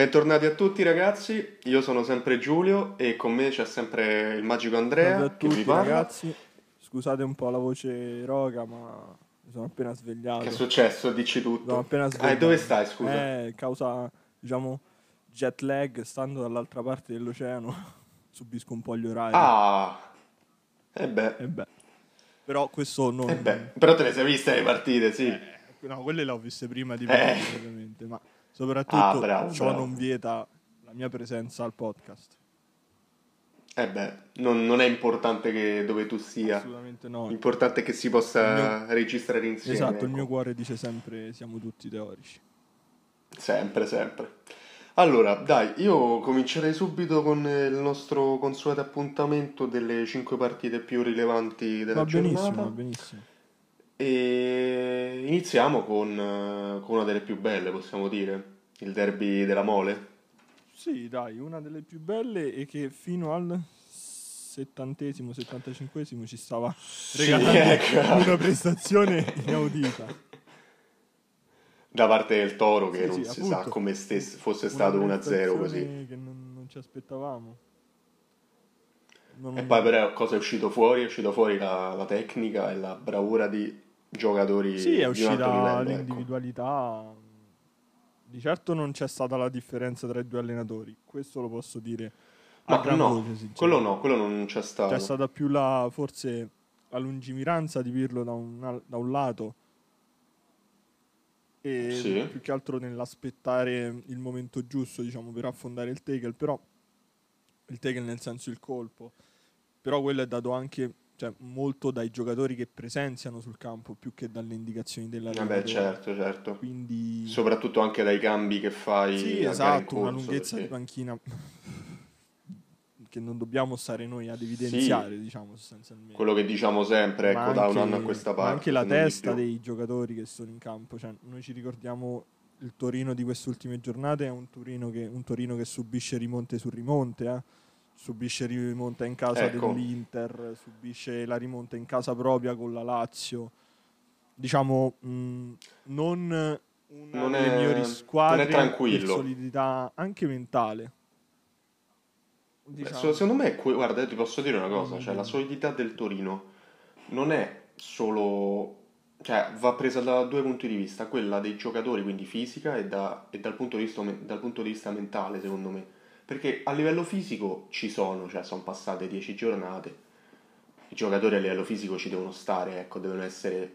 Bentornati a tutti ragazzi, io sono sempre Giulio e con me c'è sempre il magico Andrea Salve a tutti ragazzi, scusate un po' la voce roga ma mi sono appena svegliato. Che è successo? Dici Sono tutto. appena Ah, svegliato. e dove stai, scusa? Eh, causa, diciamo, jet lag, stando dall'altra parte dell'oceano, subisco un po' gli orari. Ah, e beh, E beh. Però questo non... e beh, però te le sei viste le partite, sì. No, quelle le ho viste prima di Eh. voi, ovviamente, ma soprattutto Ah, bravo, ciò bravo. non vieta la mia presenza al podcast. E beh, non, non è importante che dove tu sia, Assolutamente no. l'importante è che si possa registrare insieme. Esatto, il ecco. mio cuore dice sempre siamo tutti teorici. Sempre, sempre. Allora, dai, io comincerei subito con il nostro consueto appuntamento delle 5 partite più rilevanti della Va benissimo, giornata. va benissimo. E iniziamo con, eh, con una delle più belle, possiamo dire, il derby della Mole. Sì, dai, una delle più belle e che fino al settantesimo, settantacinquesimo ci stava Sì, ecco. una prestazione inaudita. Da parte del Toro, che Sì, non sì, si appunto. sa come stesse- fosse stato 1-0 prestazione così. Che non, non ci aspettavamo. Non- E poi però cosa è uscito fuori? È uscito fuori la, la tecnica e la bravura di giocatori Sì, è uscita livello. ecco. l'individualità. Di certo non c'è stata la differenza tra i due allenatori, questo lo posso dire Ma no, voce, quello no, quello non c'è stato. C'è stata più la, forse la lungimiranza di Pirlo da un, da un lato e Sì. più che altro nell'aspettare il momento giusto diciamo per affondare il tackle però il tackle nel senso il colpo però quello è dato anche cioè, molto dai giocatori che presenziano sul campo più che dalle indicazioni della Vabbè, certo, certo. quindi Soprattutto anche dai cambi che fai sì esatto una corso, lunghezza di perché- panchina che non dobbiamo stare noi ad evidenziare diciamo sostanzialmente Quello che diciamo sempre, ecco, da un anche- anno a questa parte. anche la di testa dei giocatori che sono in campo. Cioè, noi ci ricordiamo il Torino di queste ultime giornate, è un Torino che, un Torino che subisce rimonte su rimonte, eh. Subisce rimonta in casa Ecco. dell'Inter, subisce la rimonta in casa propria con la Lazio. Diciamo, mh, non una Non delle è- migliori squadre non è tranquillo. solidità anche mentale. Beh, Diciamo. so- secondo me, guarda, io ti posso dire una cosa, Mm. cioè la solidità del Torino non è solo, cioè va presa da due punti di vista, quella dei giocatori, quindi fisica, e, da- e dal, punto di vista, dal punto di vista mentale, secondo me. Perché a livello fisico ci sono, cioè sono passate dieci giornate, i giocatori a livello fisico ci devono stare, ecco, devono essere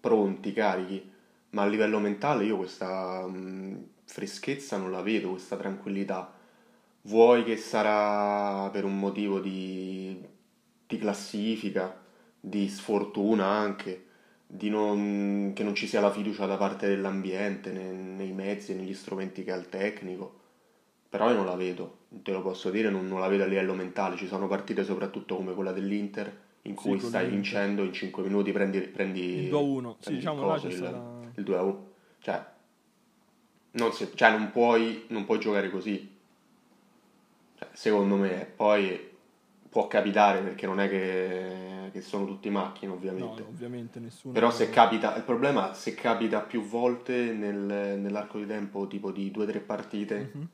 pronti, carichi, ma a livello mentale io questa mh, freschezza non la vedo, questa tranquillità. Vuoi che sarà per un motivo di, di classifica, di sfortuna anche, di non- che non ci sia la fiducia da parte dell'ambiente, ne- nei mezzi negli strumenti che ha il tecnico. Però io non la vedo, te lo posso dire, non, non la vedo a livello mentale. Ci sono partite soprattutto come quella dell'Inter in Sì, cui con stai vincendo in 5 minuti, prendi, prendi Il 2-1, sì, diciamo c'è il, stata... il 2-1. Cioè, non, si- cioè, non puoi, non puoi giocare così. Cioè, secondo me, poi può capitare perché non è che, che sono tutti macchine, ovviamente. no, ovviamente nessuno... Però se capita, il problema se capita più volte nel- nell'arco di tempo, tipo di due o tre partite, Mhm.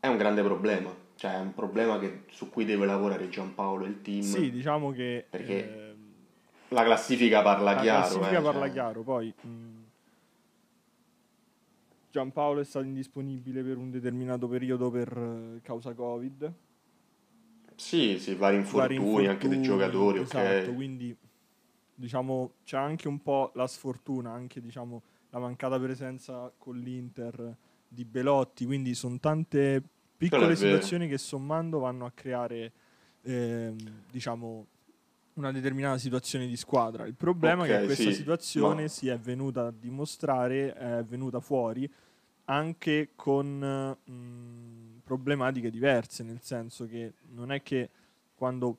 È un grande problema. Cioè, è un problema che- su cui deve lavorare Giampaolo e il team. Sì, diciamo che Perché ehm, La classifica parla la chiaro. classifica eh, parla cioè. chiaro. Poi mh, Giampaolo è stato indisponibile per un determinato periodo per eh, causa Covid. Sì, sì, vari infortuni, vari anche dei infortuni, giocatori, esatto, ok. quindi diciamo c'è anche un po' la sfortuna, anche diciamo la mancata presenza con l'Inter di Belotti, quindi sono tante piccole è situazioni che sommando vanno a creare ehm, diciamo una determinata situazione di squadra. Il problema è Ok, che questa sì, situazione ma- si è venuta a dimostrare, è venuta fuori anche con mh, problematiche diverse, nel senso che non è che quando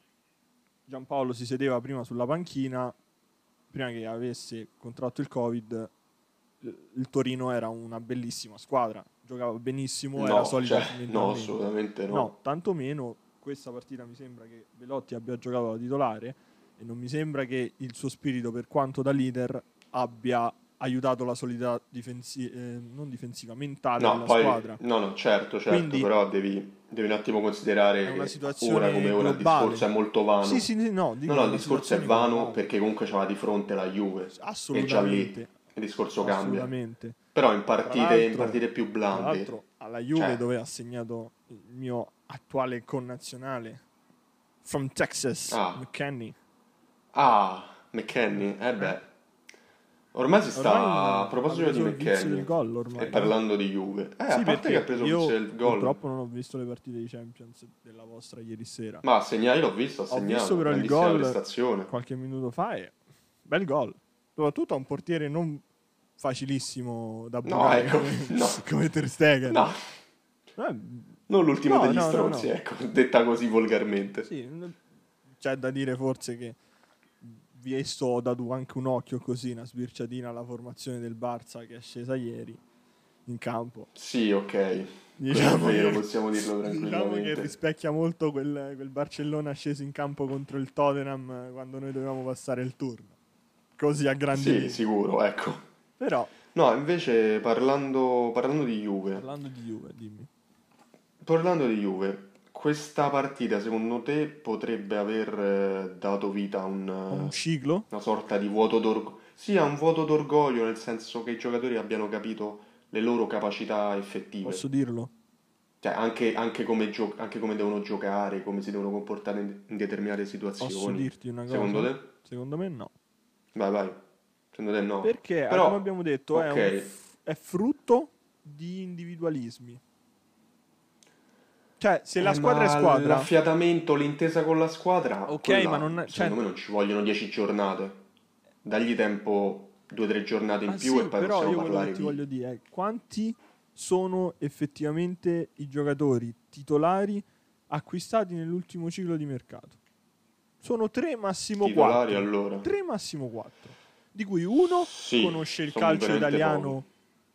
Giampaolo si sedeva prima sulla panchina, prima che avesse contratto il Covid, il Torino era una bellissima squadra, giocava benissimo, era No, solida cioè, no, assolutamente no. No, tantomeno questa partita mi sembra che Belotti abbia giocato da titolare e non mi sembra che il suo spirito, per quanto da leader, abbia aiutato la solidità difensi- eh, non difensiva, mentale No, della poi, squadra. no, no, certo, certo, Quindi- però devi, devi un attimo considerare È una che situazione ora come ora il globale. discorso è molto vano. Sì, sì, no, no, no, il discorso è vano globale. perché comunque c'aveva di fronte la Juve e già lì Assolutamente. Il discorso cambia. Assolutamente. Però in partite, in partite più Tra blande, l'altro alla Juve Cioè- dove ha segnato il mio attuale connazionale from Texas, Ah. McKenny. ah, McKenny, eh beh, ormai si sta Ormai a proposito di il McKenny e parlando di Juve, eh, a Sì, parte perché che ha preso il io del gol, purtroppo non ho visto le partite di Champions della vostra ieri sera. ma a segnare l'ho visto, ha Ho segnato, visto però il gol prestazione. qualche minuto fa e bel gol. Soprattutto a un portiere non facilissimo da No, bucare ecco, come, no. come Ter Stegen. No, Eh, non l'ultimo No, degli no, no, stronzi, no. ecco, detta così volgarmente. sì, c'è da dire forse che visto ho dato anche un occhio così, una sbirciatina alla formazione del Barça che è scesa ieri in campo. Sì, ok. Diciamo vero, che- possiamo dirlo Diciamo che tranquillamente. rispecchia molto quel, quel Barcellona sceso in campo contro il Tottenham quando noi dovevamo passare il turno. Così a grandi Sì, sicuro, ecco. Però, No, invece parlando, parlando di Juve, parlando di Juve, dimmi. parlando di Juve, questa partita secondo te potrebbe aver eh, dato vita a un, Un ciclo? una sorta di vuoto d'orgoglio? Sì, a un vuoto d'orgoglio, nel senso che i giocatori abbiano capito le loro capacità effettive. Posso dirlo? Cioè, anche, anche come gio- anche come devono giocare, come si devono comportare in, in determinate situazioni. Posso dirti una cosa? Secondo te? Secondo me no. Vai, vai. Secondo te no? Perché, Però- come abbiamo detto, è, ok. un f- è frutto di individualismi. Cioè, se la Eh, squadra è squadra, L'affiatamento, l'intesa con la squadra. Ok, quella, ma non- Secondo cioè- me non ci vogliono 10 giornate. Dagli tempo due o tre giornate in Ah, più sì, e poi però possiamo io parlare che ti di. voglio dire è quanti sono effettivamente i giocatori titolari acquistati nell'ultimo ciclo di mercato? Sono tre, massimo Titolari quattro. allora. Tre, massimo quattro. Di cui uno Sì, conosce il calcio italiano pochi.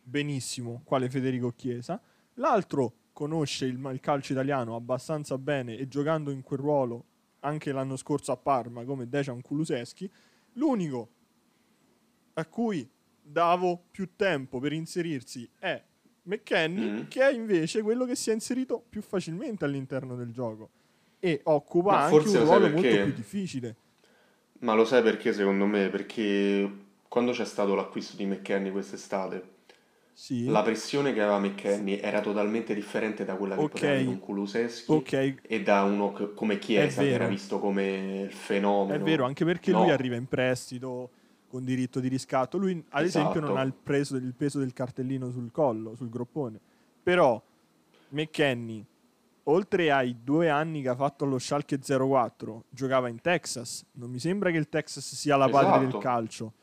benissimo, quale Federico Chiesa. L'altro conosce il, il calcio italiano abbastanza bene e giocando in quel ruolo anche l'anno scorso a Parma come Dejan Kuluseschi. L'unico a cui davo più tempo per inserirsi è McKenny, Mm. che è invece quello che si è inserito più facilmente all'interno del gioco e occupa Ma anche un ruolo molto più difficile. Ma lo sai perché secondo me? Perché quando c'è stato l'acquisto di McKenny quest'estate, Sì. la pressione che aveva McKenny era totalmente differente da quella che Ok. poteva avere con Kuluseschi Ok, e da uno come Chiesa, che era visto come il fenomeno. È vero, anche perché No. lui arriva in prestito con diritto di riscatto. Lui, ad esempio, Esatto. non ha il, preso- il peso del cartellino sul collo, sul groppone. Però McKenny, oltre ai due anni che ha fatto allo Schalke 04, giocava in Texas. Non mi sembra che il Texas sia la padre del Esatto. calcio.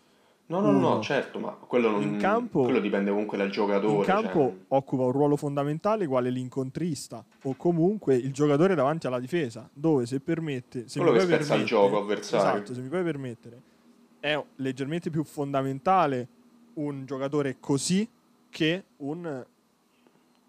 No, no, no, certo, ma quello, non, In campo- quello dipende comunque dal giocatore. In campo cioè, occupa un ruolo fondamentale quale l'incontrista o comunque il giocatore davanti alla difesa, dove se permette, se Quello mi che puoi spezza il gioco avversario. Esatto, se mi puoi permettere, è leggermente più fondamentale un giocatore così che un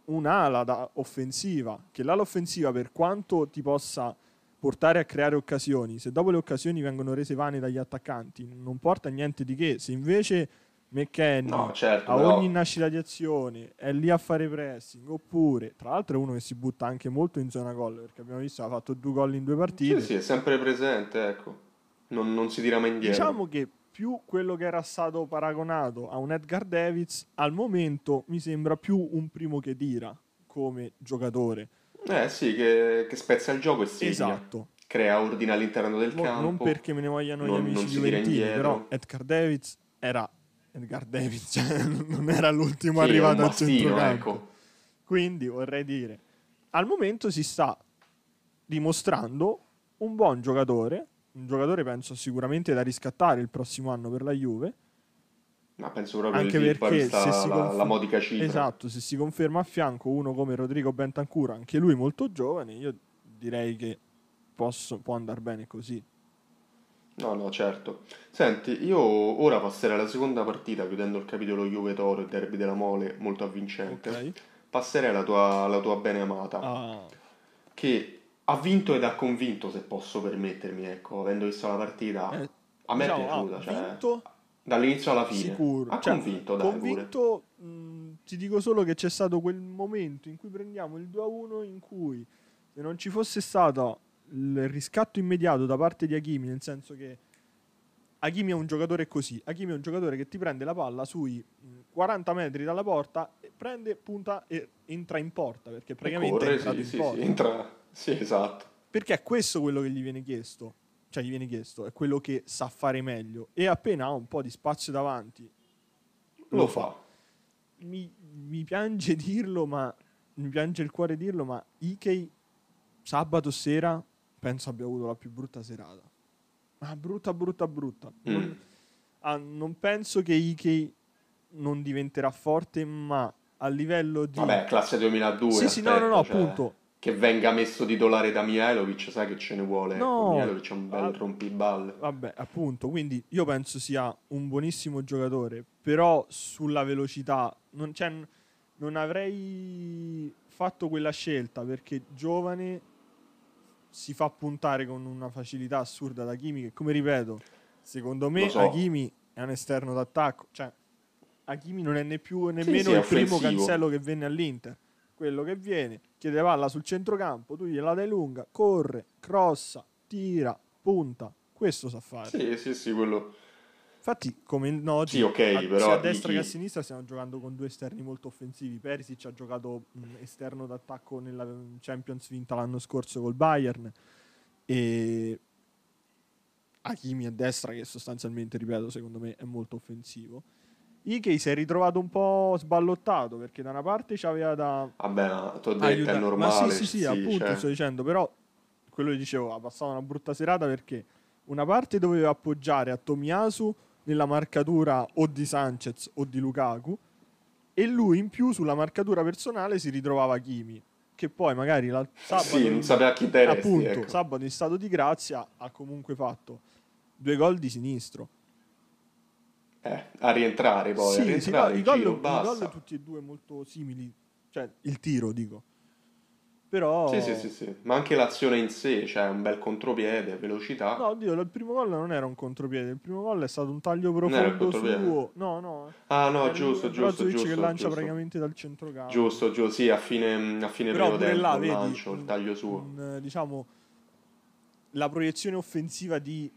un'ala da offensiva, che l'ala offensiva per quanto ti possa portare a creare occasioni, se dopo le occasioni vengono rese vane dagli attaccanti, non porta niente di che. Se invece McKenny No, certo, a però- ogni nascita di azione è lì a fare pressing, oppure tra l'altro è uno che si butta anche molto in zona gol, perché abbiamo visto che ha fatto due gol in due partite. Sì, sì, è sempre presente, ecco. Non, non si tira mai indietro. Diciamo che più quello che era stato paragonato a un Edgar Davids, al momento mi sembra più un primo che tira come giocatore. Eh sì, che, che spezza il gioco e segna. Esatto. Crea ordine all'interno del Mo- campo. non perché me ne vogliano non- gli amici si juventini, però Edgar Davids era Edgar Davids, cioè non era l'ultimo Sì, arrivato al centrocampo. ecco. Quindi vorrei dire, al momento si sta dimostrando un buon giocatore, un giocatore penso sicuramente da riscattare il prossimo anno per la Juve, Ma penso proprio anche perché sta se si la, conf- la modica cifra. Esatto, se si conferma a fianco uno come Rodrigo Bentancur, anche lui molto giovane, io direi che posso- può andare bene così. No, no, certo. Senti, io ora passerei alla seconda partita, chiudendo il capitolo Juve Toro e Derby della Mole, molto avvincente. Ok? Passerei alla tua, alla tua bene amata, Ah, che ha vinto ed ha convinto, se posso permettermi, ecco, avendo visto la partita, eh, a me diciamo, è piaciuta. cioè, vinto Dall'inizio alla fine. Sicuro. Ha Cioè, convinto, dai, convinto, mh, ti dico solo che c'è stato quel momento in cui prendiamo il 2-1 in cui se non ci fosse stato il riscatto immediato da parte di Hakimi, nel senso che Hakimi è un giocatore così, Hakimi è un giocatore che ti prende la palla sui mh, 40 metri dalla porta, prende, punta e entra in porta, perché praticamente è corre, entrato sì, in sì, porta. sì, entra... Sì, esatto. Perché è questo quello che gli viene chiesto. Cioè, gli viene chiesto, è quello che sa fare meglio. E appena ha un po' di spazio davanti, Lo fa. Mi, mi piange dirlo, ma mi piange il cuore dirlo, ma Ikei sabato sera penso abbia avuto la più brutta serata. Ma brutta, brutta, brutta. Non, Mm. ah, non penso che Ikei non diventerà forte, ma a livello di... Vabbè, classe 2002. sì, sì, no, no, no, aspetta, cioè, appunto. Che venga messo titolare da Mihailovic, sai che ce ne vuole. No. Mihailovic è un bel Ah. rompiballe. Vabbè, appunto, quindi io penso sia un buonissimo giocatore, però sulla velocità non, cioè, non avrei fatto quella scelta perché giovane si fa puntare con una facilità assurda da Hakimi che come ripeto, secondo me so. Hakimi è un esterno d'attacco, cioè Hakimi non è né più nemmeno sì, è il primo cancello che venne all'Inter. Quello che viene, chiede palla sul centrocampo, tu gliela dai lunga, corre, crossa, tira, punta. Questo sa fare. Sì, sì, sì, quello... Infatti, come noti, Sì, ok, a- però sia a destra che a sinistra stiamo giocando con due esterni molto offensivi. Perisic ha giocato mh, esterno d'attacco nella mh, Champions vinta l'anno scorso col Bayern e Hakimi a destra che sostanzialmente, ripeto, secondo me è molto offensivo. Ikei si è ritrovato un po' sballottato perché da una parte c'aveva da Vabbè, ma ti ho detto, aiuta- è Ma normale. sì, sì, sì, appunto cioè, sto dicendo, però quello che dicevo, ha passato una brutta serata perché una parte doveva appoggiare a Tomiyasu nella marcatura o di Sanchez o di Lukaku e lui in più sulla marcatura personale si ritrovava Kimi che poi magari la sabato Sì, non sapeva a chi resti, appunto ecco. sabato in stato di grazia ha comunque fatto due gol di sinistro. Eh, a rientrare poi, a sì, sì, rientrare, no, i gol, giro, i gol tutti e due molto simili cioè il tiro dico però Sì, sì, sì, sì. Ma anche l'azione in sé, cioè un bel contropiede, velocità. No, oddio, il primo gol non era un contropiede, il primo gol è stato un taglio il profondo suo. No, no. Ah, no, giusto, giusto, giusto, che lancia giusto. praticamente dal centrocampo. Giusto, giusto, sì, a fine, a fine Però primo tempo, là, il vedi, lancio, il un- taglio suo. un, diciamo la proiezione offensiva di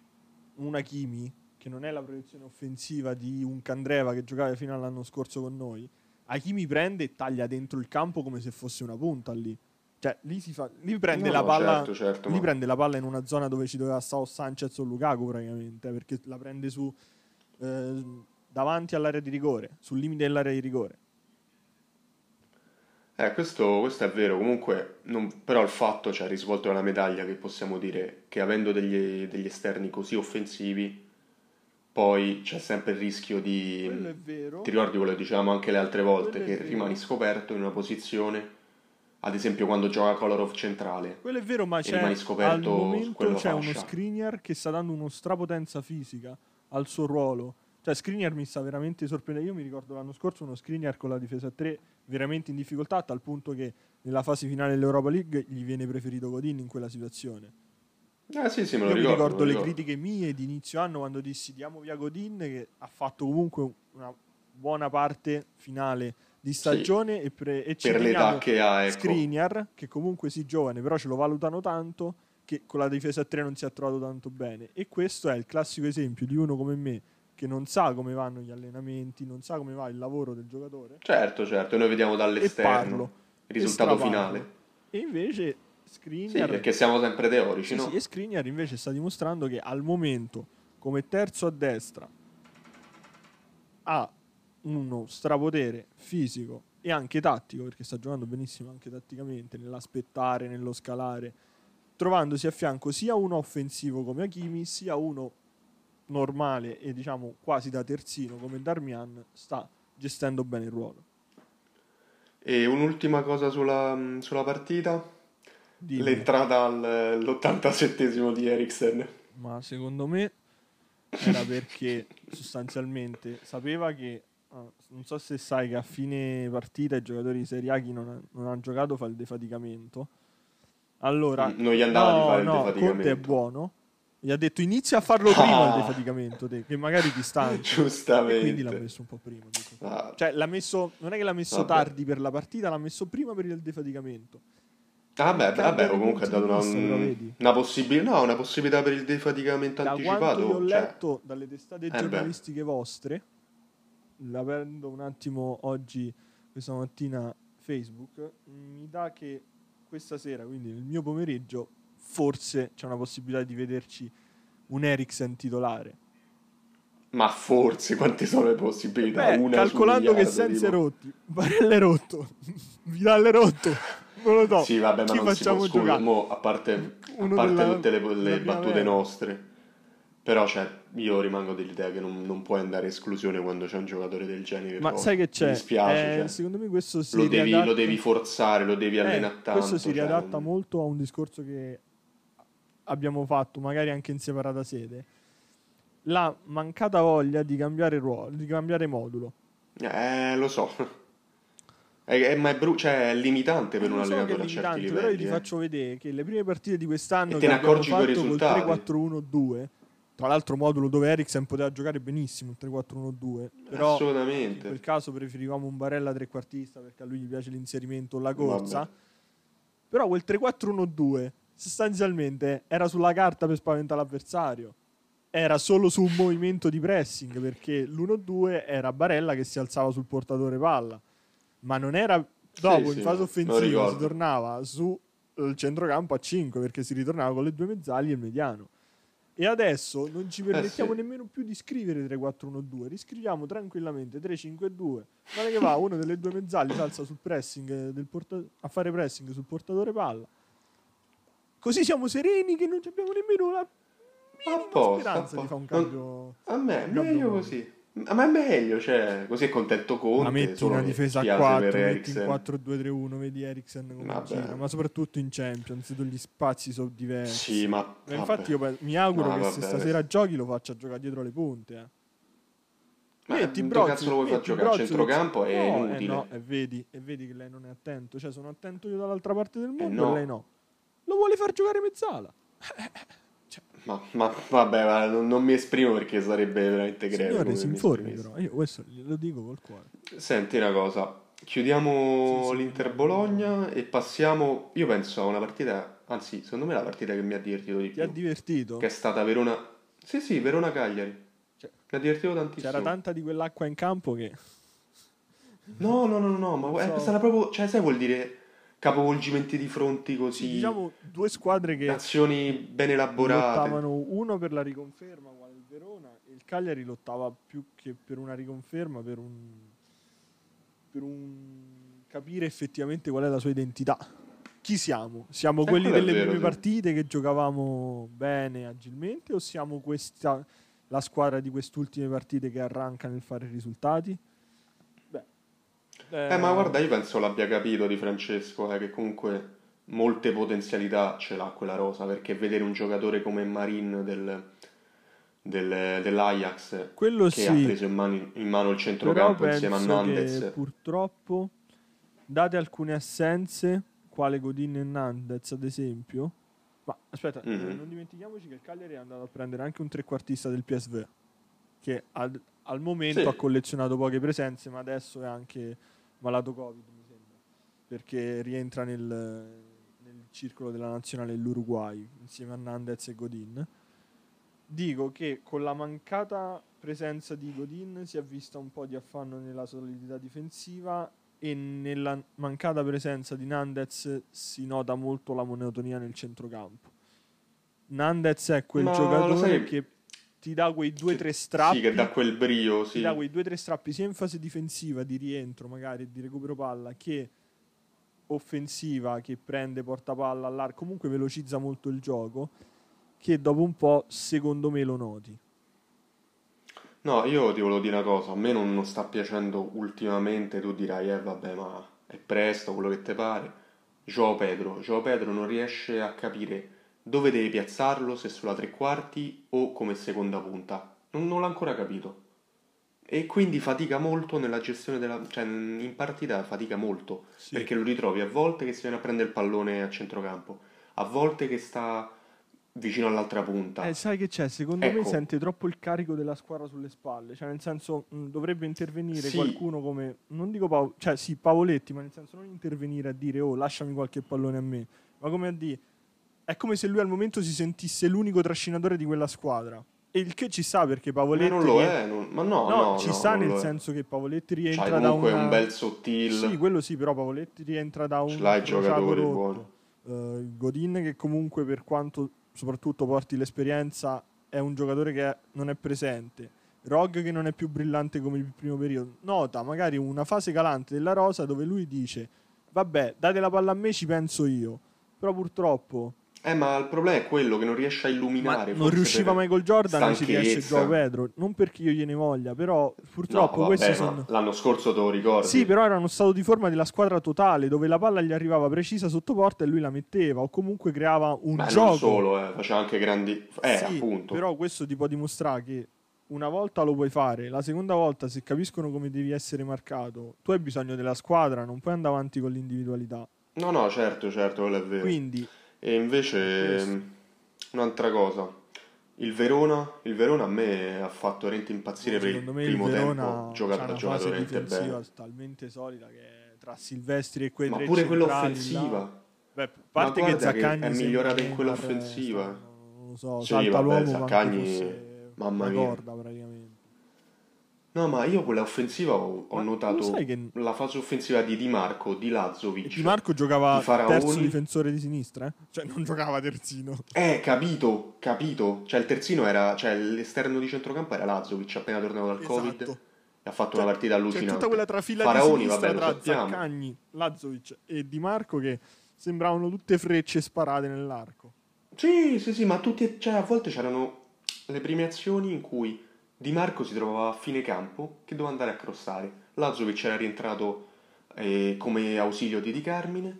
un Hakimi, che non è la proiezione offensiva di un Candreva che giocava fino all'anno scorso con noi. Hakimi prende e taglia dentro il campo come se fosse una punta lì. Cioè, lì si fa lì prende No, la palla certo, certo, Lì ma- prende la palla in una zona dove ci doveva stare o Sanchez o Lukaku praticamente, perché la prende su eh, davanti all'area di rigore, sul limite dell'area di rigore. Eh, questo, questo è vero, comunque, non- però il fatto, cioè, il risvolto della medaglia che possiamo dire che avendo degli, degli esterni così offensivi, poi c'è sempre il rischio di... Quello è vero. Ti ricordi quello che dicevamo anche le altre volte, Quello che rimani scoperto in una posizione, ad esempio quando gioca Kolarov centrale. Quello è vero, ma c'è al momento c'è uno fascia. screener che sta dando uno strapotenza fisica al suo ruolo. Cioè, screener mi sta veramente sorprendendo. Io mi ricordo l'anno scorso uno screener con la difesa a 3 veramente in difficoltà, a tal punto che nella fase finale dell'Europa League gli viene preferito Godin in quella situazione. Eh sì, sì, me lo Io mi ricordo. ricordo me lo le ricordo. critiche mie di inizio anno quando dissi diamo via Godin che ha fatto comunque una buona parte finale di stagione e, pre- e Per l'età che ha, ecco. Skriniar che comunque sì giovane però ce lo valutano tanto che con la difesa a 3 non si è trovato tanto bene e questo è il classico esempio di uno come me che non sa come vanno gli allenamenti non sa come va il lavoro del giocatore Certo, certo, noi vediamo e dall'esterno parlo il e risultato straparlo. finale. e invece Sì, Skriniar perché siamo sempre teorici, Sì, no? sì, e Skriniar invece sta dimostrando che al momento, come terzo a destra, ha uno strapotere fisico e anche tattico, perché sta giocando benissimo anche tatticamente, nell'aspettare, nello scalare, trovandosi a fianco sia uno offensivo come Hakimi, sia uno normale e diciamo quasi da terzino come Darmian, sta gestendo bene il ruolo. E un'ultima cosa sulla, sulla partita, Dimmi. l'entrata al- all'87esimo di Eriksen. Ma secondo me era perché sostanzialmente sapeva che, non so se sai che a fine partita i giocatori di Serie A chi non ha, non ha giocato fa il defaticamento. Allora, Mm, non gli andava di no, fare il no, defaticamento. Conte è buono Gli ha detto inizia a farlo prima il defaticamento, te, che magari ti stanchi. Giustamente. E quindi l'ha messo un po' prima. Ah, Cioè, l'ha messo, non è che l'ha messo Vabbè. tardi per la partita, l'ha messo prima per il defaticamento. vabbè, Cambia vabbè, di comunque ha dato una, di una possibilità, no, una possibilità per il defaticamento Da quanto io ho anticipato. Cioè, letto dalle testate beh. giornalistiche vostre, aprendo un attimo oggi, questa mattina, Facebook, mi dà che questa sera, quindi nel mio pomeriggio, forse c'è una possibilità di vederci un Eriksen titolare. ma forse quante sono le possibilità? Beh, una calcolando che senza tipo. rotti, Barella è rotto, Vidal è rotto, non lo so. Sì, vabbè, ma Chi non si può, facciamo scusa, mo, a parte, a parte della- tutte le, le battute nostre, però cioè, io rimango dell'idea che non, non puoi andare a esclusione quando c'è un giocatore del genere. Ma rotto. sai che c'è? Mi dispiace, Eh, cioè. secondo me questo si lo, devi, riadatta- lo devi forzare, lo devi Eh, allenare tanto. Questo si cioè, riadatta non- molto a un discorso che abbiamo fatto, magari anche in separata sede. La mancata voglia di cambiare ruolo, di cambiare modulo. Eh, lo so. È, è- ma è, bru- cioè, è limitante per un Lo so che è allenatore a certi limitante, però io livelli. ti eh. faccio vedere che le prime partite di quest'anno E te che ne abbiamo fatto col risultati. 3-4-1-2, tra l'altro modulo dove Eriksen poteva giocare benissimo il 3-4-1-2, però in quel caso preferivamo un Barella trequartista perché a lui gli piace l'inserimento, la corsa. Vabbè. Però quel 3-4-1-2 sostanzialmente era sulla carta per spaventare l'avversario. Era solo su un movimento di pressing perché l'1-2 era Barella che si alzava sul portatore palla. Ma non era dopo sì, in fase me lo offensiva si tornava sul centrocampo a 5 perché si ritornava con le due mezzali e il mediano. E adesso non ci permettiamo Eh, sì. nemmeno più di scrivere 3-4-1-2, riscriviamo tranquillamente 3-5-2. Guarda che va, uno delle due mezzali si alza sul pressing eh, del porta- a fare pressing sul portatore palla. Così siamo sereni che non ci abbiamo nemmeno la minima posto, speranza a di fare un cambio. A me è meglio così. Ma ma è meglio, cioè, così è contento Conte. Ma metti una difesa a spiace 4, per metti in Eriksen. 4-2-3-1, vedi Eriksen come gira, ma soprattutto in Champions, dove gli spazi sono diversi. Sì, ma... Ma infatti io mi auguro No, che vabbè, se stasera giochi lo faccia giocare dietro le punte. Eh. Ma Metti Brozovic, cazzo lo vuoi far giocare? A Brozovic. centrocampo è No, eh inutile. no, e vedi, e vedi che lei non è attento. Cioè, sono attento io dall'altra parte del mondo Eh, no. e lei no. Lo vuole far giocare mezzala. Ma, ma vabbè, ma non, non mi esprimo perché sarebbe veramente greve. Signore, si mi informi però. Io questo glielo dico col cuore. Senti una cosa, chiudiamo Sì, sì. l'Inter Bologna e passiamo, io penso a una partita, anzi, secondo me è la partita che mi ha divertito di Ti ha più, divertito? che è stata Verona, sì sì, Verona Cagliari, Cioè, mi ha divertito tantissimo. C'era tanta di quell'acqua in campo che... No, no, no, no, ma Non è so. stata proprio, cioè sai vuol dire capovolgimenti di fronti così, Sì, diciamo due squadre che azioni ben elaborate. lottavano uno per la riconferma, quale il Verona, e il Cagliari lottava più che per una riconferma, per un, per un capire effettivamente qual è la sua identità. Chi siamo? Siamo Eh, quelli quello è delle vero, prime sì. partite che giocavamo bene, agilmente, o siamo questa, la squadra di queste ultime partite che arranca nel fare risultati? Beh, Eh, ma guarda, io penso l'abbia capito di Francesco, eh, che comunque molte potenzialità ce l'ha quella rosa, perché vedere un giocatore come Marin del, del- dell'Ajax quello che sì. ha preso in mano, in mano il centrocampo insieme a Nandez, purtroppo, date alcune assenze, quale Godin e Nandez ad esempio, ma aspetta, eh, Mhm. non dimentichiamoci che il Cagliari è andato a prendere anche un trequartista del PSV, che ad- al momento Sì. ha collezionato poche presenze, ma adesso è anche malato Covid, mi sembra, perché rientra nel, nel circolo della nazionale dell'Uruguay insieme a Nandez e Godin. Dico che con la mancata presenza di Godin si è vista un po' di affanno nella solidità difensiva e nella mancata presenza di Nandez si nota molto la monotonia nel centrocampo. Nandez è quel Ma giocatore che ti dà quei due o tre strappi sì, che dà quel brio, ti sì. dà quei due o tre strappi sia in fase difensiva di rientro magari di recupero palla che offensiva che prende porta palla all'arco comunque velocizza molto il gioco che dopo un po' secondo me lo noti No, io ti volevo dire una cosa, a me non, non sta piacendo ultimamente, tu dirai, eh vabbè, ma è presto, quello che ti pare. Joao Pedro, Joao Pedro non riesce a capire dove deve piazzarlo, se sulla tre quarti o come seconda punta. Non, non l'ha ancora capito. E quindi fatica molto nella gestione della... cioè in partita fatica molto, Sì. perché lo ritrovi a volte che si viene a prendere il pallone a centrocampo, a volte che sta vicino all'altra punta. Eh, sai che c'è? Secondo me Ecco. sente troppo il carico della squadra sulle spalle. Cioè, nel senso, mh, dovrebbe intervenire Sì. qualcuno come. Non dico Paolo, cioè sì, Pavoletti, ma nel senso non intervenire a dire oh, lasciami qualche pallone a me. Ma come a dire. È come se lui al momento si sentisse l'unico trascinatore di quella squadra. E il che ci sta perché Ma Pavoletti. non lo è, non- ma no, No, no, ci no, sta nel è. senso che Pavoletti C'hai rientra da comunque una... un bel sottil. Sì, quello sì, però Pavoletti rientra da un Ce l'hai giocatori rotto. Eh, Godin che comunque per quanto soprattutto porti l'esperienza è un giocatore che non è presente. Rog che non è più brillante come il primo periodo. Nota magari una fase calante della Rosa dove lui dice vabbè date la palla a me ci penso io. Però purtroppo Eh, ma il problema è quello che non riesce a ma illuminare. non forse riusciva per Michael Jordan ci riesce stanchezza. Joao Pedro. Non perché io gliene voglia, però No, purtroppo vabbè, questi ma sono... l'anno scorso te lo ricordi? Sì, però era uno stato di forma della squadra totale, dove la palla gli arrivava precisa sotto porta e lui la metteva, o comunque creava un Beh, gioco. non solo, eh, faceva anche grandi... Eh, Sì, appunto. Però questo ti può dimostrare che una volta lo puoi fare, la seconda volta se capiscono come devi essere marcato, tu hai bisogno della squadra, non puoi andare avanti con l'individualità. No, no, certo, certo, quello è vero. Quindi, E invece, Questo. mh, un'altra cosa. Il Verona, il Verona a me ha fatto veramente impazzire per il il primo Verona tempo. Giocato, ha giocato veramente bene. talmente solida che tra Silvestri e quei Ma pure quella centrali là- offensiva. Beh, a parte che guarda che Zaccagni è migliorata in quella offensiva. non lo so, Sì, vabbè, Zaccagni, fosse mamma mia. corda praticamente. No, ma io quella offensiva ho, ho notato che- la fase offensiva di Di Marco, di Lazovic. Di Marco giocava Di Faraoni. terzo difensore di sinistra, eh? Cioè non giocava terzino. Eh, capito, capito. Cioè il terzino era, cioè l'esterno di centrocampo era Lazovic, appena tornato dal Covid. Esatto. E ha fatto Cioè, una partita C'è allucinante. tutta quella trafila Faraoni, di sinistra vabbè, tra. Zaccagni, Lazovic e Di Marco che sembravano tutte frecce sparate nell'arco. Sì, sì, sì, ma tutti, cioè, a volte c'erano le prime azioni in cui Di Marco si trovava a fine campo che doveva andare a crossare. Lazovic era rientrato eh, come ausilio di Di Carmine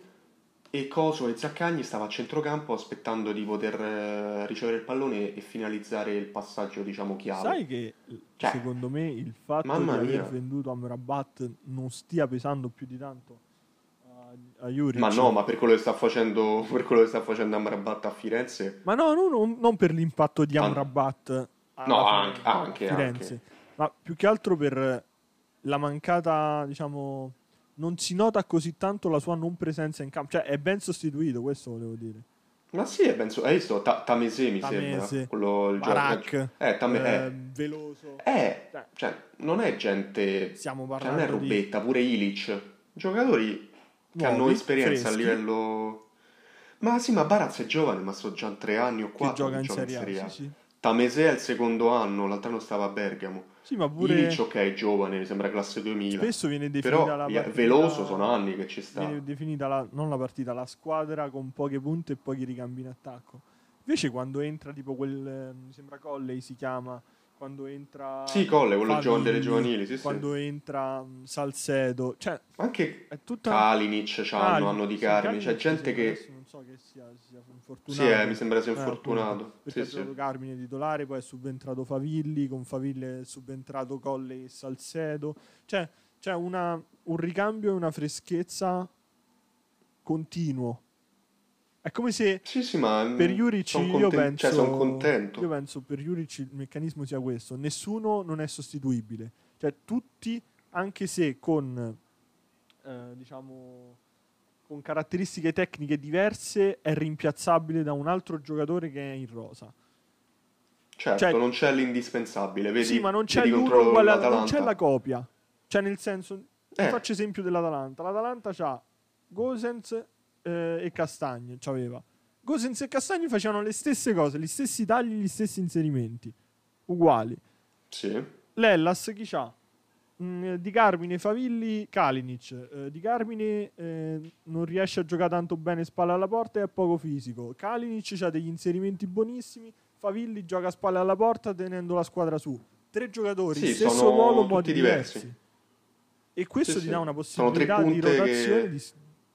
e Coso e Zaccagni stava a centrocampo aspettando di poter eh, ricevere il pallone e finalizzare il passaggio, diciamo, chiave. Sai che Cioè, secondo me il fatto di aver mia. venduto Amrabat non stia pesando più di tanto a, a Juric. Ma no, ma per quello che sta facendo, per quello che sta facendo Amrabat a Firenze, Ma no, no, no, non per l'impatto di Ah. Amrabat a No, a anche- anche, Firenze, ma più che altro per la mancata, diciamo, non si nota così tanto la sua non presenza in campo. Cioè, è ben sostituito, questo volevo dire. Ma sì, penso, hai visto? Ta- Tamese mi Tamese, sembra, quello il Barak, Eh, Tame- eh, eh. Veloso. Eh, Cioè, cioè, non è gente, stiamo cioè, parlando non è di robetta, pure Ilic, giocatori che hanno esperienza a freschi, livello... Ma sì, ma Baraz è giovane, ma sono già tre anni o che quattro gioca che in Serie A. Sì, sì. Tamese è il secondo anno, l'altro anno stava a Bergamo. Sì, ma pure Ilic, ok, è giovane, mi sembra classe 2000. spesso viene definita Però la partita... Veloso sono anni che ci sta. viene definita la, non la partita, la squadra con poche punte e pochi ricambi in attacco. Invece quando entra tipo quel, eh, mi sembra Colley si chiama, quando entra... Sì, Colle, quello giovane delle giovanili, sì, sì. Quando entra mh, Salcedo, cioè Anche è tutta... Kalinic c'hanno, hanno di sì, Carmine, c'è gente sì, che... Non so che sia, sia infortunato. Sì, eh, mi sembra sia Eh, infortunato. appunto, perché Sì, sì. Carmine titolare, poi è subentrato Favilli, con Favilli è subentrato Colle e Salcedo. Cioè, c'è un ricambio e una freschezza continuo. È come se Sì, sì, ma per Juric son io penso Cioè, sono contento. io penso per Juric il meccanismo sia questo, nessuno non è sostituibile. Cioè tutti anche se con eh, diciamo con caratteristiche tecniche diverse è rimpiazzabile da un altro giocatore che è in rosa. Certo, cioè- non c'è l'indispensabile, vedi? sì, ma non c'è l'uno uguale alla- non c'è la copia. Cioè nel senso Eh. faccio esempio dell'Atalanta. L'Atalanta c'ha Gosens eh, e Castagne, c'aveva. Gosens e Castagne facevano le stesse cose, gli stessi tagli, gli stessi inserimenti, uguali. Sì. L'Ellas chi c'ha? Mm, di Carmine, Favilli, Kalinic. Eh, di Carmine eh, non riesce a giocare tanto bene spalle alla porta e è poco fisico. Kalinic ha degli inserimenti buonissimi. Favilli gioca a spalle alla porta tenendo la squadra su. Tre giocatori, Sì, stesso ruolo, modi diversi. diversi. E questo Sì, ti dà una possibilità di punte che- rotazione, di,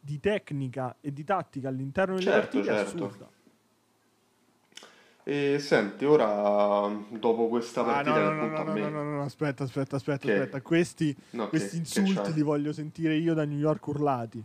di tecnica e di tattica all'interno delle Certo, partite certo. assurda. E senti, ora dopo questa Ah, partita no, no, no, no, me. no, no, no, aspetta, aspetta, aspetta, Che? aspetta. Questi, No, che- questi che insulti c'hai? li voglio sentire io da New York urlati.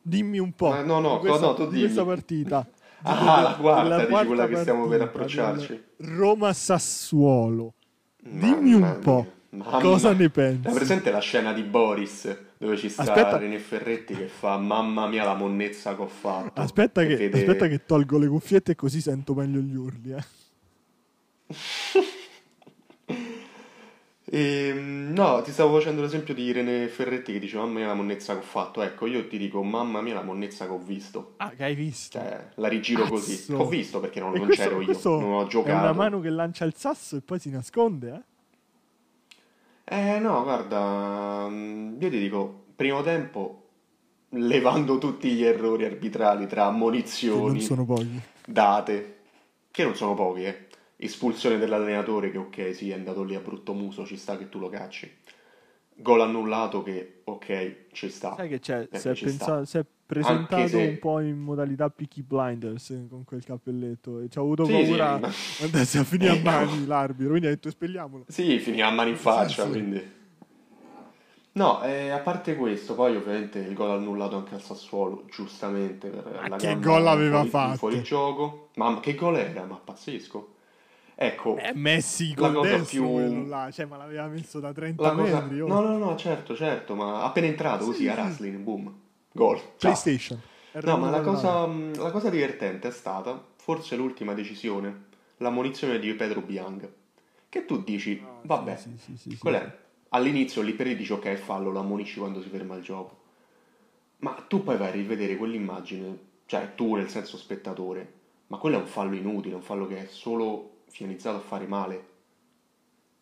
Dimmi un po' Ma no, no, di, questa, no, tu di questa dimmi. partita. Ah, la quarta, della dici quella che stiamo per approcciarci. del Roma-Sassuolo. Mamma Dimmi un mia, po', mamma- cosa ne Hai pensi? presente la scena di Boris dove ci sta Aspetta. René Ferretti che fa mamma mia la monnezza che ho fatto. Aspetta E che, vede- aspetta che tolgo le cuffiette così sento meglio gli urli. Eh. Ehm, no, ti stavo facendo l'esempio di René Ferretti che dice mamma mia la monnezza che ho fatto. Ecco, io ti dico mamma mia la monnezza che ho visto. Ah, che hai visto? Cioè, la rigiro Cazzo. così. Ho visto perché non, E non questo- c'ero io, non ho È giocato. una mano che lancia il sasso e poi si nasconde, eh? Eh no, guarda, mm, io ti dico, primo tempo, levando tutti gli errori arbitrali tra Che non ammonizioni, sono pochi. date, che non sono pochi, eh. Espulsione dell'allenatore che ok, sì, è andato lì a brutto muso, ci sta che tu lo cacci. Gol annullato che ok, ci sta. Sai che c'è? Perché Si è, ci pensa- si è presentato se- un po' in modalità Peaky Blinders eh, con quel cappelletto e ci ha avuto Sì, paura sì, ma- andasse a finire a Eh, mani l'arbitro, quindi ha detto espelliamolo. Sì, finiva a mani in faccia, Sì, sì. quindi... No, eh, a parte questo, poi ovviamente il gol annullato anche al Sassuolo, giustamente. Per Ma la che gamba gol aveva fuori, fatto? Fuori gioco. Mamma, che gol era? Ma pazzesco. Ecco, È Messi La col cosa destro più- là, cioè ma l'aveva messo da 30 la cosa... metri. oh. No, no, no, certo, certo, ma appena entrato così Sì, a sì. wrestling, boom, gol. Ciao. PlayStation. È No, ma la cosa, la cosa divertente è stata, forse l'ultima decisione, l'ammonizione di Pedro Biang. Che tu dici. Ah, vabbè, sì, sì, sì, sì, sì. All'inizio lì per lì dici ok, fallo, lo ammonisci quando si ferma il gioco. Ma tu poi vai a rivedere quell'immagine, cioè tu nel senso spettatore, ma quello è un fallo inutile, un fallo che è solo finalizzato a fare male.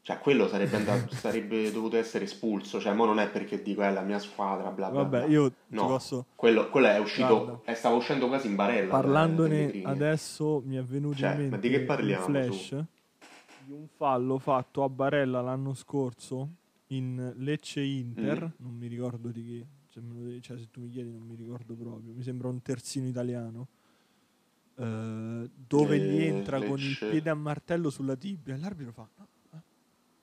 Cioè, quello sarebbe, andato, sarebbe dovuto essere espulso. Cioè, mo non è perché dico è la mia squadra, bla bla Vabbè, bla. io No, posso... quello, quello è uscito, Guarda. eh, stava uscendo quasi in barella. eh, Parlandone Pellegrini. adesso mi è venuto Cioè, in ma mente di che parliamo, un flash su? di un fallo fatto a Barella l'anno scorso in Lecce Inter, Mm. non mi ricordo di chi, devi- cioè, se tu mi chiedi non mi ricordo proprio, mi sembra un terzino italiano. Eh, dove gli Eh, entra con il Lecce. piede a martello sulla tibia e l'arbitro fa "No, eh,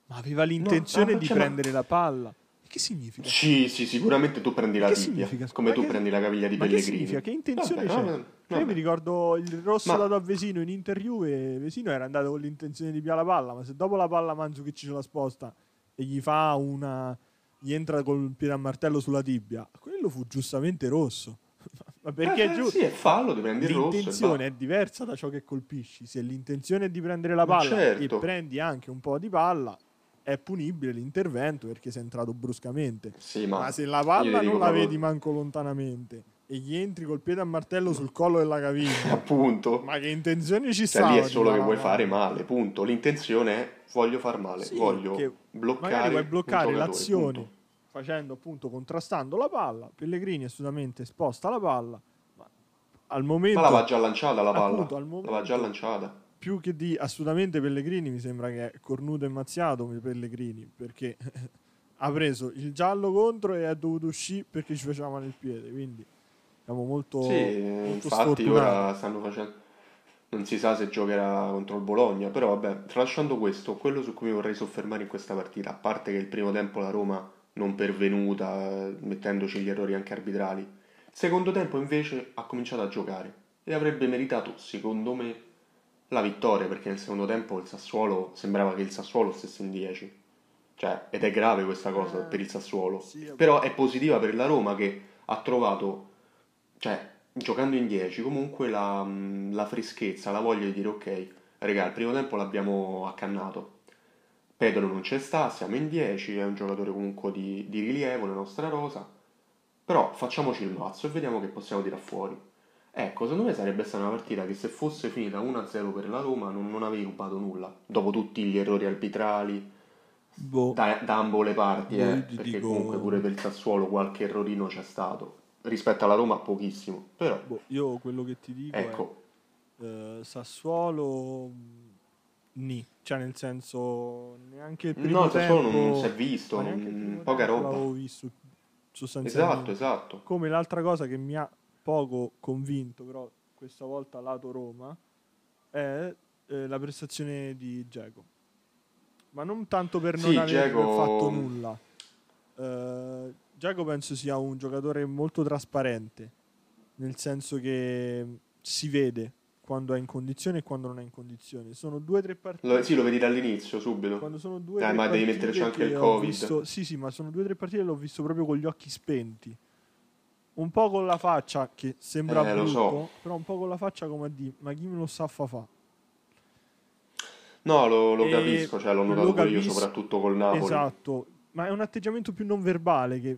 ma aveva l'intenzione ah, di cioè, ma- prendere la palla E che significa? Sì, sì, sicuramente tu prendi la Che tibia, come Ma tu che- prendi la caviglia di ma che Pellegrini. significa? Che intenzione Vabbè, c'è? vabbè, Cioè, io vabbè. mi ricordo il rosso Ma- dato a Vesino in Inter Juve. Vesino era andato con l'intenzione di piare la palla, ma se dopo la palla Mandzukic ce la sposta e gli fa una. gli entra col piede a martello sulla tibia, quello fu giustamente rosso. ma perché Eh, è giusto? Sì, è fallo, ti prendi il rosso e L'intenzione va. è diversa da ciò che colpisci. Se l'intenzione è di prendere la palla certo. e prendi anche un po' di palla, è punibile l'intervento perché sei entrato bruscamente. Sì, ma, Ma se la palla non la vedi manco lontanamente e gli entri col piede a martello sul collo della caviglia, Appunto. ma che intenzioni ci Cioè, stanno? lì è solo che vuoi fare male, punto. L'intenzione è voglio far male, Sì, voglio bloccare bloccare l'azione punto. Facendo appunto contrastando la palla. Pellegrini assolutamente sposta la palla, ma al momento Ma l'aveva già lanciata la palla. Appunto, al L'aveva già momento- lanciata. più che di assolutamente Pellegrini mi sembra che è cornuto e mazziato Pellegrini perché ha preso il giallo contro e è dovuto uscire perché ci faceva male il piede quindi siamo molto, Sì, molto infatti sfortunati. ora stanno facendo... Non si sa se giocherà contro il Bologna, però vabbè, tralasciando questo, quello su cui mi vorrei soffermare in questa partita, a parte che il primo tempo la Roma non pervenuta, mettendoci gli errori anche arbitrali, secondo tempo invece ha cominciato a giocare e avrebbe meritato, secondo me, la vittoria, perché nel secondo tempo il Sassuolo sembrava che il Sassuolo stesse in 10. Cioè, ed è grave questa cosa per il Sassuolo. Però è positiva per la Roma che ha trovato, cioè, giocando in 10, comunque la, la freschezza, la voglia di dire ok, raga, il primo tempo l'abbiamo accannato. Pedro non c'è sta, siamo in 10, è un giocatore comunque di, di rilievo nella nostra rosa. Però facciamoci il mazzo e vediamo che possiamo tirare fuori. Ecco, secondo me sarebbe stata una partita che se fosse finita 1-0 per la Roma non, non avevi rubato nulla. Dopo tutti gli errori arbitrali Boh, da, da ambo le parti, Boh, eh, perché dico- comunque pure per il Sassuolo qualche errorino c'è stato. Rispetto alla Roma pochissimo, però boh, io quello che ti dico ecco, è eh, Sassuolo ni, cioè nel senso neanche il primo no, il Sassuolo tempo non si è visto, non- primo poca roba. l'avevo visto sostanzialmente. Esatto, esatto. Come l'altra cosa che mi ha poco convinto, però questa volta lato Roma, è eh, la prestazione di Geco. Ma non tanto per non Sì, aver Dzeko- fatto nulla. Eh, Dzeko penso sia un giocatore molto trasparente, nel senso che si vede quando è in condizione e quando non è in condizione. Sono due o tre partite. Lo, sì, lo vedi dall'inizio, subito. Quando sono due Eh, ma devi metterci anche il Covid. visto- sì, sì, ma sono due o tre partite che l'ho visto proprio con gli occhi spenti. Un po' con la faccia che sembra Eh, brutto, so. però un po' con la faccia come a dire, ma chi me lo sa fa fa? No, lo, lo capisco, cioè l'ho notato pure io, capisco- soprattutto col Napoli. Esatto, ma è un atteggiamento più non verbale che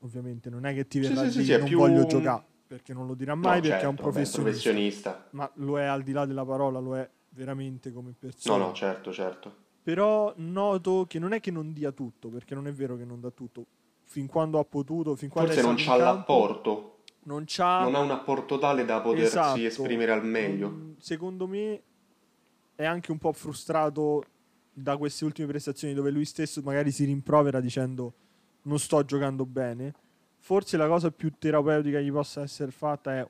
ovviamente non è che ti verrà sì, sì, sì, non più voglio giocare, perché non lo dirà No, mai perché è un certo, professionista. professionista. Ma lo è al di là della parola, lo è veramente come No, persona. no, certo, certo. Però noto che non è che non dia tutto, perché non è vero che non dà tutto. Fin quando ha potuto, fin quando Forse non c'ha campo, l'apporto, non c'ha non ha un apporto tale da potersi Esatto. esprimere al meglio. Mm, Secondo me è anche un po' frustrato da queste ultime prestazioni dove lui stesso magari si rimprovera dicendo non sto giocando bene. Forse la cosa più terapeutica che gli possa essere fatta è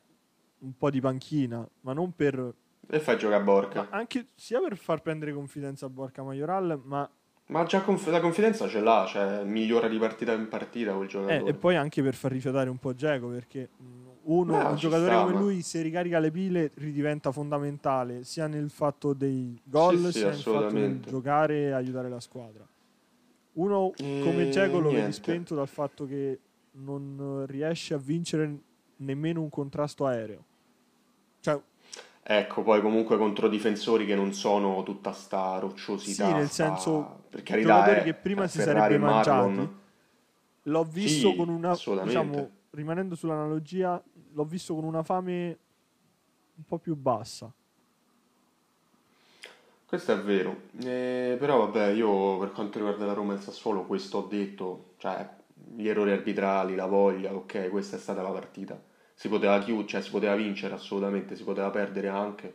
un po' di panchina, ma non per E fai giocare a Borca. anche sia per far prendere confidenza a Borca Majoral, ma Ma già conf- la confidenza ce l'ha, cioè migliora di partita in partita quel eh, giocatore. e poi anche per far rifiatare un po' Geco perché mh, uno, Eh, un giocatore sta, come ma- lui se ricarica le pile ridiventa fondamentale sia nel fatto dei gol Sì, sì, sia nel fatto di giocare e aiutare la squadra. Uno E come Geco lo vedi spento dal fatto che non riesce a vincere nemmeno un contrasto aereo. Cioè, Ecco, poi comunque contro difensori che non sono tutta sta rocciosità. Sì, nel sta- senso, per carità, giocatori eh, che prima si Ferrari sarebbe Marlon. mangiati. l'ho visto Sì, con una diciamo, rimanendo sull'analogia, l'ho visto con una fame un po' più bassa. Questo è vero, Eh, però vabbè, io per quanto riguarda la Roma e il Sassuolo, questo ho detto, cioè gli errori arbitrali, la voglia, ok, questa è stata la partita. Si poteva chiudere, cioè si poteva vincere assolutamente, si poteva perdere anche,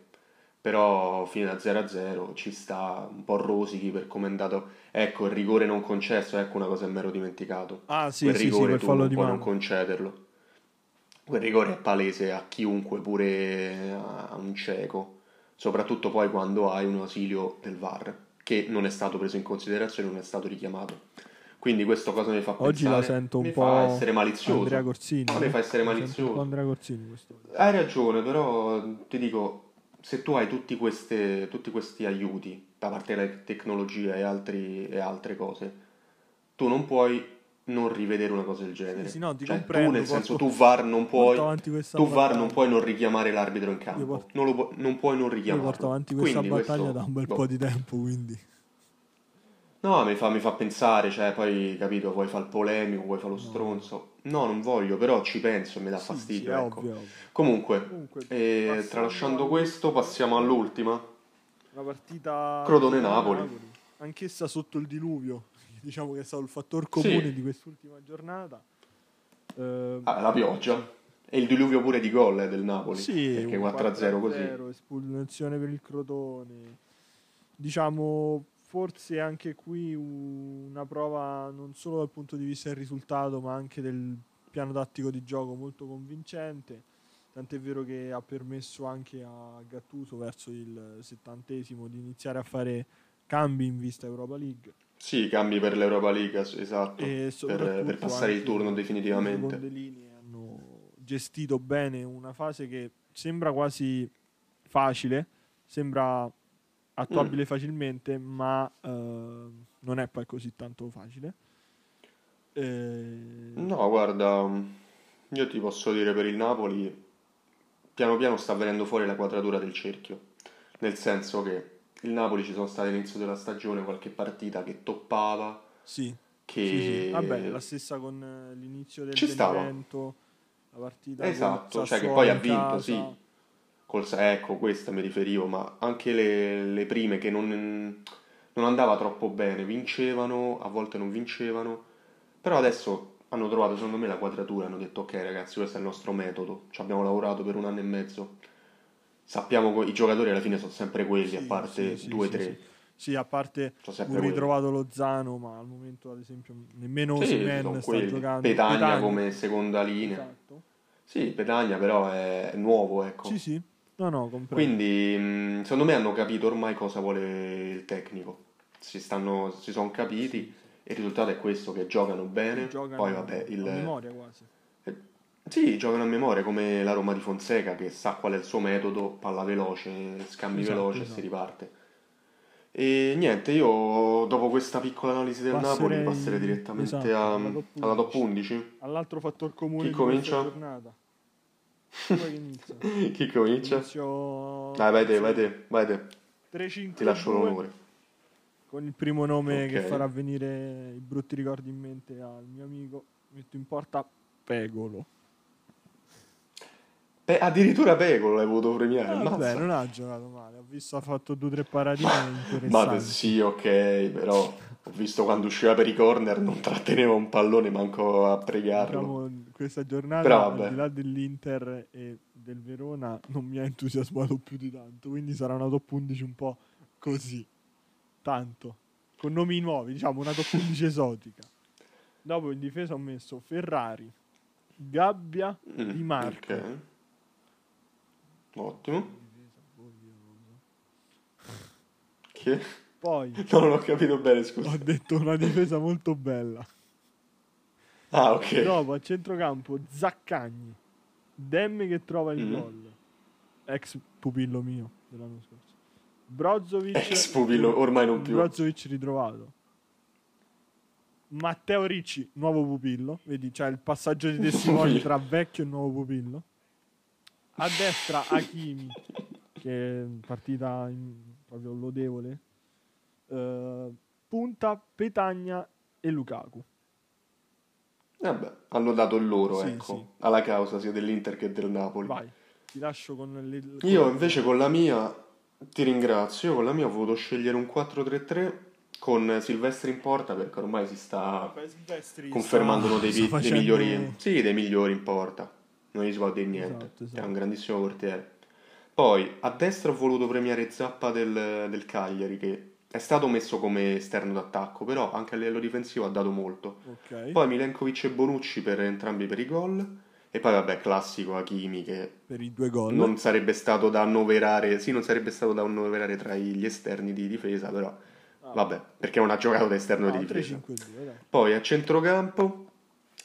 però fino a 0-0 ci sta un po' rosichi per come è andato. Ecco, il rigore non concesso, ecco una cosa che mi ero dimenticato. Ah, sì, quel sì, sì, rigore quel tu fallo non di puoi non concederlo. Quel rigore è palese a chiunque, pure a un cieco, soprattutto poi quando hai un ausilio del VAR, che non è stato preso in considerazione, non è stato richiamato. Quindi questo cosa mi fa pensare? Oggi la sento un mi po' fa essere malizioso. Andrea Corsini. No, mi fa essere malizioso. Andrea Corsini questo. Hai ragione, però ti dico, se tu hai tutti, queste- tutti questi aiuti da parte della tecnologia e, altri- e altre cose, tu non puoi non rivedere una cosa del genere. Sì, sì, no, ti Cioè, tu nel senso, tu VAR non puoi, tu VAR non puoi non richiamare l'arbitro in campo, porto- non, lo non puoi non Io richiamarlo. porto avanti questa Quindi battaglia questo- da un bel boh. po' di tempo, quindi. No, mi fa, mi fa pensare, cioè poi, capito, vuoi fare il polemico, vuoi fare lo stronzo. No, non voglio, però ci penso e mi dà Sì, fastidio, sì, ecco. ovvio. Comunque, Comunque, eh, tralasciando questo, passiamo all'ultima. Una partita Crotone-Napoli. Anch'essa sotto il diluvio, diciamo che è stato il fattore comune Sì. di quest'ultima giornata. Eh, Ah, la pioggia. E il diluvio pure di gol eh, del Napoli. Sì, perché un 4-0 così. 4-0, espulsione per il Crotone. Diciamo, forse anche qui una prova non solo dal punto di vista del risultato, ma anche del piano tattico di gioco molto convincente. Tant'è vero che ha permesso anche a Gattuso verso il settantesimo di iniziare a fare cambi in vista Europa League. Sì, cambi per l'Europa League, es- esatto. Per, per passare il turno definitivamente. seconde linee hanno gestito bene una fase che sembra quasi facile, sembra attuabile Mm. facilmente, ma eh, non è poi così tanto facile. Eh, No, guarda, io ti posso dire per il Napoli, piano piano sta venendo fuori la quadratura del cerchio. Nel senso che il Napoli ci sono state all'inizio della stagione qualche partita che toppava, sì, che... sì, sì. Vabbè, la stessa con eh, l'inizio del Ci stava. Benevento, la partita Esatto, cioè che poi ha in vinto, casa. sì. Col, ecco, questa mi riferivo, ma anche le, le prime che non, non andava troppo bene, vincevano, a volte non vincevano, però adesso hanno trovato secondo me la quadratura, hanno detto ok ragazzi questo è il nostro metodo, ci abbiamo lavorato per un anno e mezzo, sappiamo co- i giocatori alla fine sono sempre quelli, Sì, a parte sì, due o sì, tre, sì. A parte quelli. ritrovato Lozano, ma al momento ad esempio nemmeno Sì, sono sta giocando. Petagna come seconda linea. Esatto. Sì, Petagna però è, è nuovo, ecco. Sì, sì. No, no, comprendo. Quindi, mh, secondo me hanno capito ormai cosa vuole il tecnico. Si, stanno, si sono capiti e il risultato è questo, che giocano bene. Giocano Poi vabbè, a il... memoria quasi. Sì, giocano a memoria come la Roma di Fonseca che sa qual è il suo metodo, palla veloce, scambi Esatto, veloci e esatto. si riparte. E niente, io dopo questa piccola analisi del Napoli Passerei- passerei direttamente esatto, a- alla top alla top 11. 11. All'altro fattor comune Chi di comincia? giornata. Che? Chi comincia? Inizio... Dai, vai te, vai te, vai te. 3-5-2 Ti lascio l'onore. con il primo nome che Ok. farà venire i brutti ricordi in mente al mio amico. Metto in porta Pegolo. Pe- addirittura Pecolo l'hai voluto premiare, Ah, vabbè, non ha giocato male. Ho visto ha fatto due o tre paratine Ma sì, ok, però ho visto quando usciva per i corner non tratteneva un pallone manco a pregarlo. Diciamo, questa giornata, al di là dell'Inter e del Verona, non mi ha entusiasmato più di tanto. Quindi sarà una top 11 un po' così. Tanto. Con nomi nuovi, diciamo, una top 11 esotica. Dopo in difesa ho messo Ferrari, Gabbia, Mm, Di Marco. ok. Ottimo. Che? Poi No, non ho capito bene, scusa. ho detto una difesa molto bella. Ah, ok. Dopo a centrocampo Zaccagni, Demme che trova il Mm. gol, ex pupillo mio dell'anno scorso. Brozovic, Ex pupillo, ormai non più. Brozovic ritrovato. Matteo Ricci, nuovo pupillo. Vedi, c'è il passaggio di testimoni tra vecchio e nuovo pupillo. A destra Hakimi, che è partita in- proprio lodevole. Eh, punta Petagna e Lukaku. Vabbè, hanno dato il loro, Sì, ecco, sì. alla causa sia dell'Inter che del Napoli. Vai, ti lascio con le... Io invece con la mia, ti ringrazio, io con la mia ho voluto scegliere un 4-3-3 con Silvestri in porta perché ormai si sta confermando uno dei, dei facendo- migliori, sì, dei migliori in porta. Non gli si può dire niente, Esatto, è esatto. un grandissimo portiere. Poi a destra ho voluto premiare Zappa del, del Cagliari che è stato messo come esterno d'attacco, però anche a livello difensivo ha dato molto. Ok, Poi Milenkovic e Bonucci per entrambi per i gol. E poi vabbè, classico Hakimi che per i due gol. non sarebbe stato da annoverare, sì, non sarebbe stato da annoverare tra gli esterni di difesa, però Ah. vabbè, perché non ha giocato da esterno No, di difesa. 3-5-2, dai. Poi a centrocampo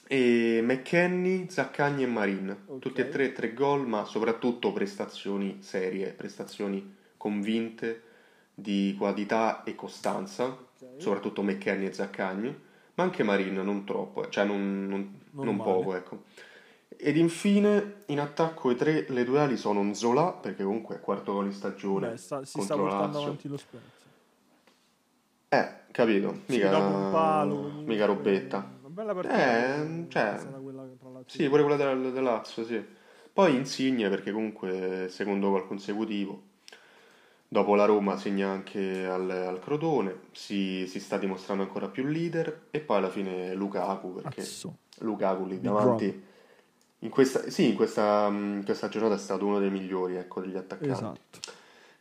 e McKenny, Zaccagni e Marin, Ok. tutti e tre tre gol, ma soprattutto prestazioni serie, prestazioni convinte di qualità e costanza, soprattutto McKenny e Zaccagni, ma anche Marin non troppo, eh, cioè non, non- Non poco, ecco. Ed infine in attacco i tre, le due ali sono Nzola, perché comunque è quarto gol in stagione Beh, sta- si sta portando Lazio. avanti lo Spezia. Eh, capito, mica, un palo, mica robetta. Una bella partita. Eh, cioè, Sì, pure quella del, del Lazio, sì. Poi Insigne perché comunque secondo gol consecutivo. Dopo la Roma segna anche al, al Crotone, si, si sta dimostrando ancora più leader e poi alla fine Lukaku perché Cazzo. Lukaku lì davanti in questa, sì, in questa, in questa giornata è stato uno dei migliori ecco, degli attaccanti. Esatto.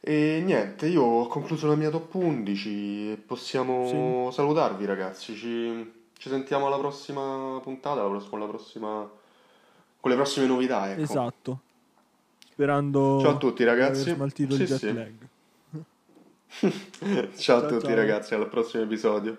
E niente, io ho concluso la mia top 11 e possiamo salutarvi ragazzi. Ci, ci sentiamo alla prossima puntata, alla prossima, alla prossima- con le prossime novità. Ecco. Esatto. Sperando Ciao a tutti, di ragazzi. aver smaltito Sì, il jet sì. lag. Ciao a Ciao, tutti ciao. ragazzi, al prossimo episodio.